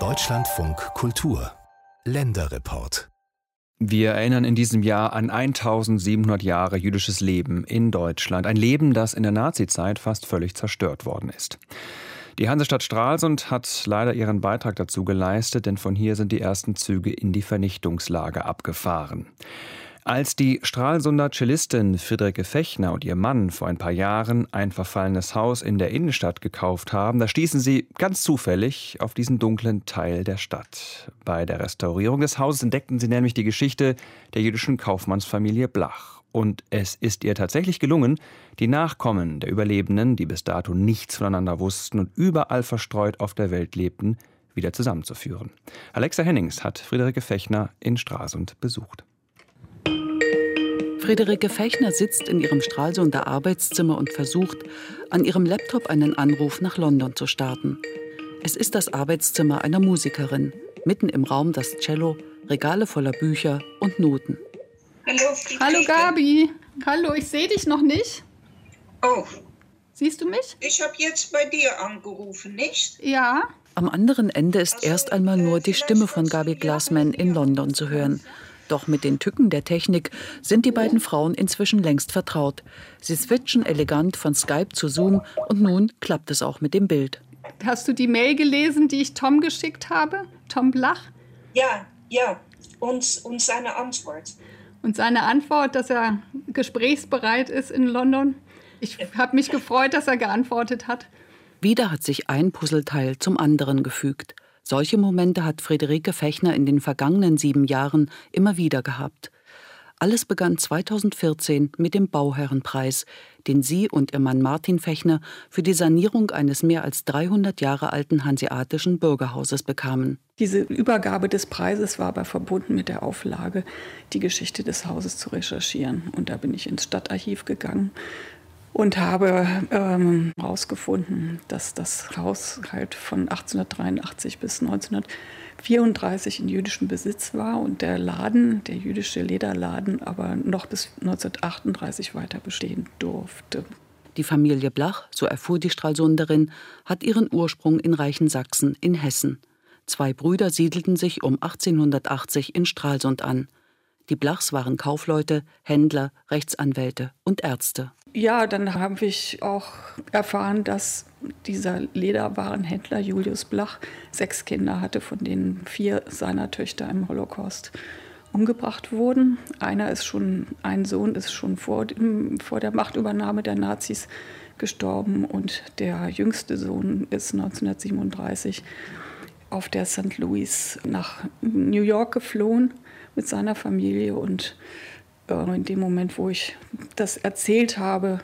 Deutschlandfunk Kultur Länderreport wir erinnern in diesem Jahr an 1700 Jahre jüdisches Leben in Deutschland. Ein Leben, das in der Nazizeit fast völlig zerstört worden ist. Die Hansestadt Stralsund hat leider ihren Beitrag dazu geleistet, denn von hier sind die ersten Züge in die Vernichtungslage abgefahren. Als die Stralsunder Cellistin Friederike Fechner und ihr Mann vor ein paar Jahren ein verfallenes Haus in der Innenstadt gekauft haben, da stießen sie ganz zufällig auf diesen dunklen Teil der Stadt. Bei der Restaurierung des Hauses entdeckten sie nämlich die Geschichte der jüdischen Kaufmannsfamilie Blach. Und es ist ihr tatsächlich gelungen, die Nachkommen der Überlebenden, die bis dato nichts voneinander wussten und überall verstreut auf der Welt lebten, wieder zusammenzuführen. Alexa Hennings hat Friederike Fechner in Stralsund besucht. Friederike Fechner sitzt in ihrem Stralsunder Arbeitszimmer und versucht, an ihrem Laptop einen Anruf nach London zu starten. Es ist das Arbeitszimmer einer Musikerin. Mitten im Raum das Cello, Regale voller Bücher und Noten. Hallo, Hallo Gabi. Hallo, ich sehe dich noch nicht. Oh. Siehst du mich? Ich habe jetzt bei dir angerufen, nicht? Ja. Am anderen Ende ist also, erst einmal nur die Stimme von Gabi Glassman in London zu hören. Doch mit den Tücken der Technik sind die beiden Frauen inzwischen längst vertraut. Sie switchen elegant von Skype zu Zoom und nun klappt es auch mit dem Bild. Hast du die Mail gelesen, die ich Tom geschickt habe? Tom Blach? Ja, ja. Und, und seine Antwort. Und seine Antwort, dass er gesprächsbereit ist in London. Ich habe mich gefreut, dass er geantwortet hat. Wieder hat sich ein Puzzleteil zum anderen gefügt. Solche Momente hat Friederike Fechner in den vergangenen sieben Jahren immer wieder gehabt. Alles begann 2014 mit dem Bauherrenpreis, den sie und ihr Mann Martin Fechner für die Sanierung eines mehr als 300 Jahre alten hanseatischen Bürgerhauses bekamen. Diese Übergabe des Preises war aber verbunden mit der Auflage, die Geschichte des Hauses zu recherchieren. Und da bin ich ins Stadtarchiv gegangen und habe herausgefunden, ähm, dass das Haus halt von 1883 bis 1934 in jüdischem Besitz war und der Laden, der jüdische Lederladen, aber noch bis 1938 weiter bestehen durfte. Die Familie Blach, so erfuhr die Stralsunderin, hat ihren Ursprung in Reichensachsen in Hessen. Zwei Brüder siedelten sich um 1880 in Stralsund an. Die Blachs waren Kaufleute, Händler, Rechtsanwälte und Ärzte. Ja, dann habe ich auch erfahren, dass dieser Lederwarenhändler Julius Blach sechs Kinder hatte, von denen vier seiner Töchter im Holocaust umgebracht wurden. Einer ist schon, ein Sohn ist schon vor, dem, vor der Machtübernahme der Nazis gestorben und der jüngste Sohn ist 1937 auf der St. Louis nach New York geflohen mit seiner Familie und in dem Moment, wo ich das erzählt habe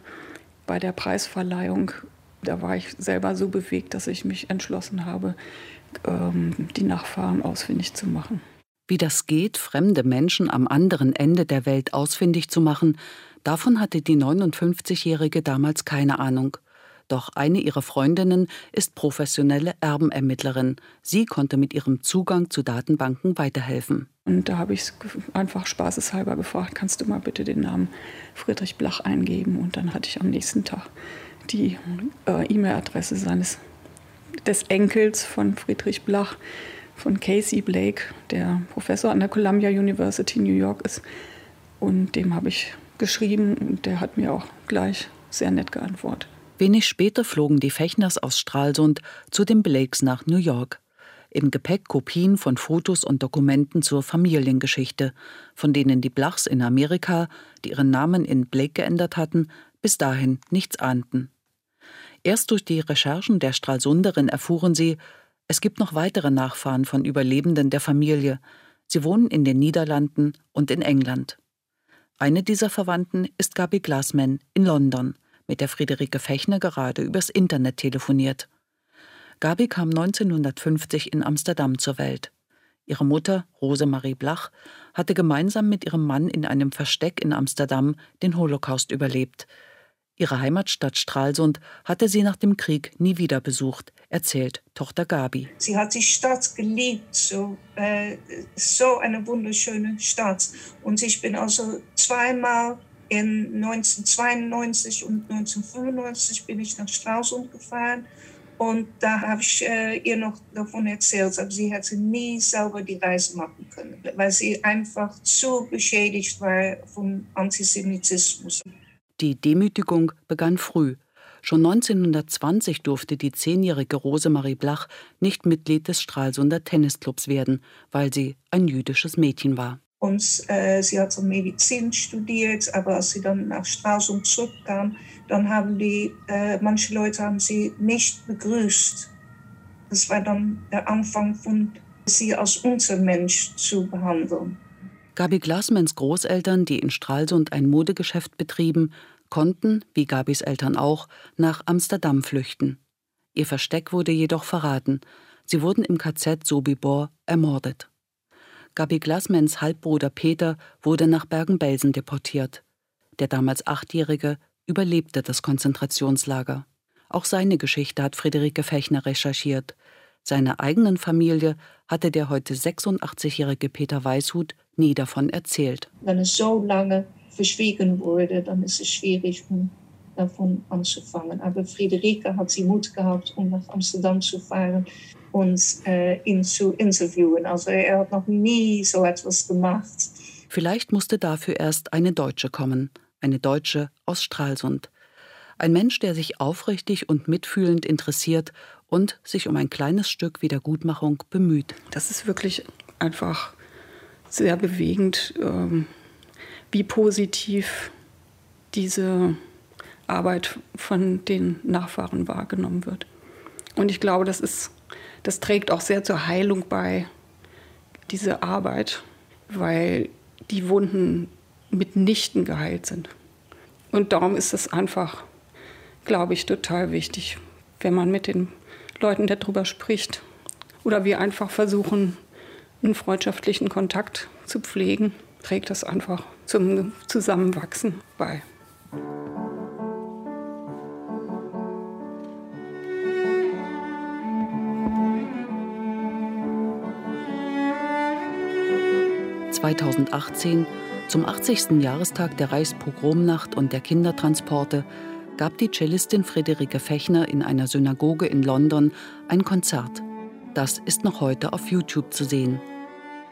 bei der Preisverleihung, da war ich selber so bewegt, dass ich mich entschlossen habe, ähm, die Nachfahren ausfindig zu machen. Wie das geht, fremde Menschen am anderen Ende der Welt ausfindig zu machen, davon hatte die 59-Jährige damals keine Ahnung. Doch eine ihrer Freundinnen ist professionelle Erbenermittlerin. Sie konnte mit ihrem Zugang zu Datenbanken weiterhelfen. Und da habe ich einfach spaßeshalber gefragt, kannst du mal bitte den Namen Friedrich Blach eingeben? Und dann hatte ich am nächsten Tag die äh, E-Mail-Adresse seines des Enkels von Friedrich Blach, von Casey Blake, der Professor an der Columbia University New York ist. Und dem habe ich geschrieben und der hat mir auch gleich sehr nett geantwortet. Wenig später flogen die Fechners aus Stralsund zu den Blakes nach New York. Im Gepäck Kopien von Fotos und Dokumenten zur Familiengeschichte, von denen die Blachs in Amerika, die ihren Namen in Blake geändert hatten, bis dahin nichts ahnten. Erst durch die Recherchen der Stralsunderin erfuhren sie, es gibt noch weitere Nachfahren von Überlebenden der Familie. Sie wohnen in den Niederlanden und in England. Eine dieser Verwandten ist Gabi Glassman in London mit der Friederike Fechner gerade übers Internet telefoniert. Gabi kam 1950 in Amsterdam zur Welt. Ihre Mutter, Rosemarie Blach, hatte gemeinsam mit ihrem Mann in einem Versteck in Amsterdam den Holocaust überlebt. Ihre Heimatstadt Stralsund hatte sie nach dem Krieg nie wieder besucht, erzählt Tochter Gabi. Sie hat die Stadt geliebt, so, äh, so eine wunderschöne Stadt. Und ich bin also zweimal in 1992 und 1995 bin ich nach Stralsund gefahren Und da habe ich äh, ihr noch davon erzählt, aber sie hätte nie selber die Reise machen können, weil sie einfach zu beschädigt war vom Antisemitismus. Die Demütigung begann früh. Schon 1920 durfte die zehnjährige Rosemarie Blach nicht Mitglied des Stralsunder Tennisclubs werden, weil sie ein jüdisches Mädchen war. Und äh, sie hat Medizin studiert, aber als sie dann nach Stralsund zurückkam, dann haben die, äh, manche Leute haben sie nicht begrüßt. Das war dann der Anfang von sie als Untermensch zu behandeln. Gabi Glasmans Großeltern, die in Stralsund ein Modegeschäft betrieben, konnten, wie Gabis Eltern auch, nach Amsterdam flüchten. Ihr Versteck wurde jedoch verraten. Sie wurden im KZ Sobibor ermordet. Gabi Glasmans Halbbruder Peter wurde nach Bergen-Belsen deportiert. Der damals Achtjährige überlebte das Konzentrationslager. Auch seine Geschichte hat Friederike Fechner recherchiert. Seiner eigenen Familie hatte der heute 86-jährige Peter Weishut nie davon erzählt. Wenn es so lange verschwiegen wurde, dann ist es schwierig, davon anzufangen. Aber Friederike hat sie Mut gehabt, um nach Amsterdam zu fahren und äh, ihn zu interviewen. Also er hat noch nie so etwas gemacht. Vielleicht musste dafür erst eine Deutsche kommen, eine Deutsche aus Stralsund. Ein Mensch, der sich aufrichtig und mitfühlend interessiert und sich um ein kleines Stück Wiedergutmachung bemüht. Das ist wirklich einfach sehr bewegend, ähm, wie positiv diese Arbeit von den Nachfahren wahrgenommen wird. Und ich glaube, das, ist, das trägt auch sehr zur Heilung bei, diese Arbeit, weil die Wunden mitnichten geheilt sind. Und darum ist es einfach, glaube ich, total wichtig, wenn man mit den Leuten darüber spricht oder wir einfach versuchen, einen freundschaftlichen Kontakt zu pflegen, trägt das einfach zum Zusammenwachsen bei. ...2018 zum 80. Jahrestag der Reichspogromnacht und der Kindertransporte gab die Cellistin Friederike Fechner in einer Synagoge in London ein Konzert. Das ist noch heute auf YouTube zu sehen.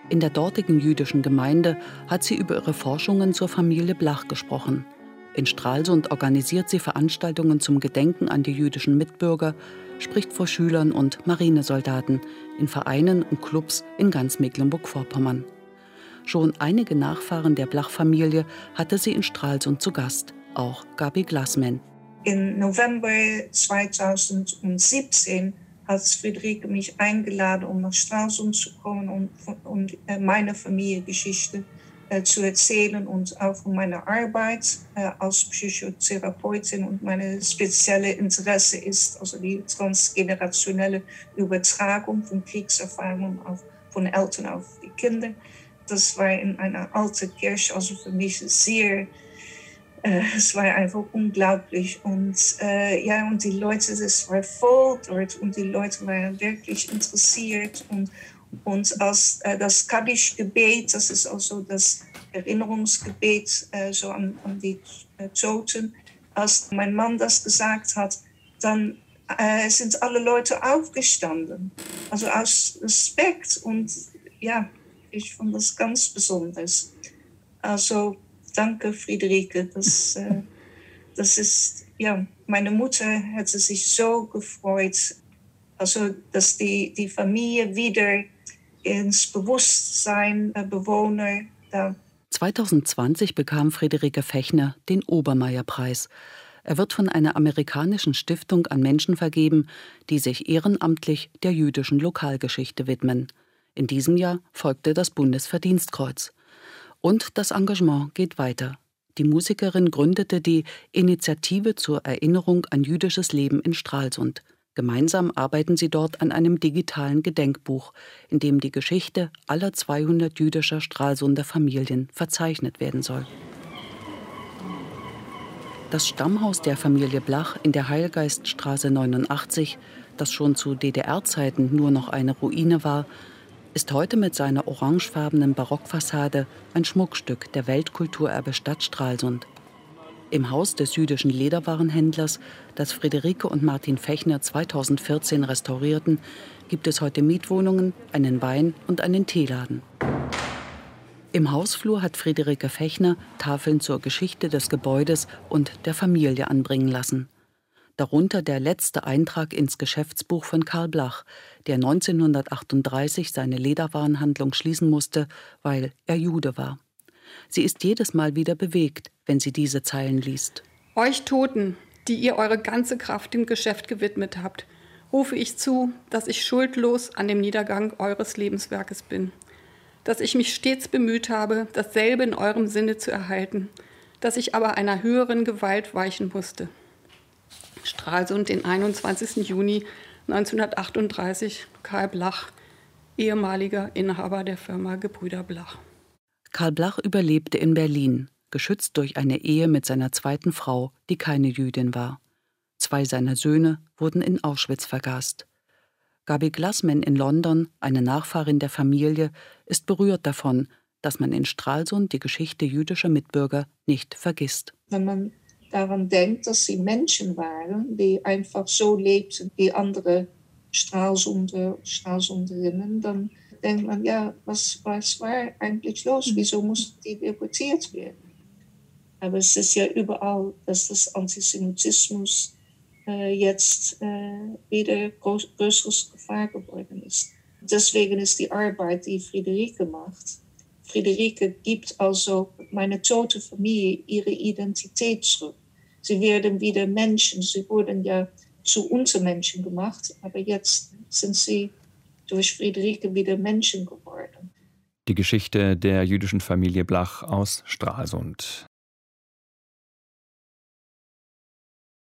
In der dortigen jüdischen Gemeinde hat sie über ihre Forschungen zur Familie Blach gesprochen. In Stralsund organisiert sie Veranstaltungen zum Gedenken an die jüdischen Mitbürger, spricht vor Schülern und Marinesoldaten in Vereinen und Clubs in ganz Mecklenburg-Vorpommern. Schon einige Nachfahren der Blach-Familie hatte sie in Stralsund zu Gast, auch Gabi Glassmann. Im November 2017 hat Friederike mich eingeladen, um nach Stralsund zu kommen und, und äh, meine Familiengeschichte äh, zu erzählen und auch von meiner Arbeit äh, als Psychotherapeutin. Und meine spezielle Interesse ist also die transgenerationelle Übertragung von Kriegserfahrungen auf, von Eltern auf die Kinder das war in einer alten Kirche, also für mich sehr, äh, es war einfach unglaublich. Und äh, ja, und die Leute, das war voll dort und die Leute waren wirklich interessiert. Und, und als äh, das Kaddisch-Gebet, das ist also das Erinnerungsgebet äh, so an, an die äh, Toten, als mein Mann das gesagt hat, dann äh, sind alle Leute aufgestanden. Also aus Respekt und ja, ich fand das ganz besonders. Also danke Friederike, das, äh, das ist, ja, meine Mutter hätte sich so gefreut, also dass die, die Familie wieder ins Bewusstsein der Bewohner da 2020 bekam Friederike Fechner den Obermeier-Preis. Er wird von einer amerikanischen Stiftung an Menschen vergeben, die sich ehrenamtlich der jüdischen Lokalgeschichte widmen. In diesem Jahr folgte das Bundesverdienstkreuz. Und das Engagement geht weiter. Die Musikerin gründete die Initiative zur Erinnerung an jüdisches Leben in Stralsund. Gemeinsam arbeiten sie dort an einem digitalen Gedenkbuch, in dem die Geschichte aller 200 jüdischer Stralsunder Familien verzeichnet werden soll. Das Stammhaus der Familie Blach in der Heilgeiststraße 89, das schon zu DDR-Zeiten nur noch eine Ruine war, ist heute mit seiner orangefarbenen Barockfassade ein Schmuckstück der Weltkulturerbe Stadt Stralsund. Im Haus des jüdischen Lederwarenhändlers, das Friederike und Martin Fechner 2014 restaurierten, gibt es heute Mietwohnungen, einen Wein- und einen Teeladen. Im Hausflur hat Friederike Fechner Tafeln zur Geschichte des Gebäudes und der Familie anbringen lassen. Darunter der letzte Eintrag ins Geschäftsbuch von Karl Blach, der 1938 seine Lederwarenhandlung schließen musste, weil er Jude war. Sie ist jedes Mal wieder bewegt, wenn sie diese Zeilen liest. Euch Toten, die ihr eure ganze Kraft dem Geschäft gewidmet habt, rufe ich zu, dass ich schuldlos an dem Niedergang eures Lebenswerkes bin, dass ich mich stets bemüht habe, dasselbe in eurem Sinne zu erhalten, dass ich aber einer höheren Gewalt weichen musste. Stralsund, den 21. Juni 1938, Karl Blach, ehemaliger Inhaber der Firma Gebrüder Blach. Karl Blach überlebte in Berlin, geschützt durch eine Ehe mit seiner zweiten Frau, die keine Jüdin war. Zwei seiner Söhne wurden in Auschwitz vergast. Gabi Glassman in London, eine Nachfahrin der Familie, ist berührt davon, dass man in Stralsund die Geschichte jüdischer Mitbürger nicht vergisst. Wenn man daran denkt, dass sie Menschen waren, die einfach so lebten wie andere Stralsunder, Stralsunderinnen, dann denkt man, ja, was, was war eigentlich los? Wieso mussten die deportiert werden? Aber es ist ja überall, dass das Antisemitismus äh, jetzt äh, wieder groß, größeres Gefahr geworden ist. Deswegen ist die Arbeit, die Friederike macht, Friederike gibt also meine tote Familie ihre Identität zurück. Sie werden wieder Menschen. Sie wurden ja zu Untermenschen gemacht, aber jetzt sind sie durch Friederike wieder Menschen geworden. Die Geschichte der jüdischen Familie Blach aus Stralsund.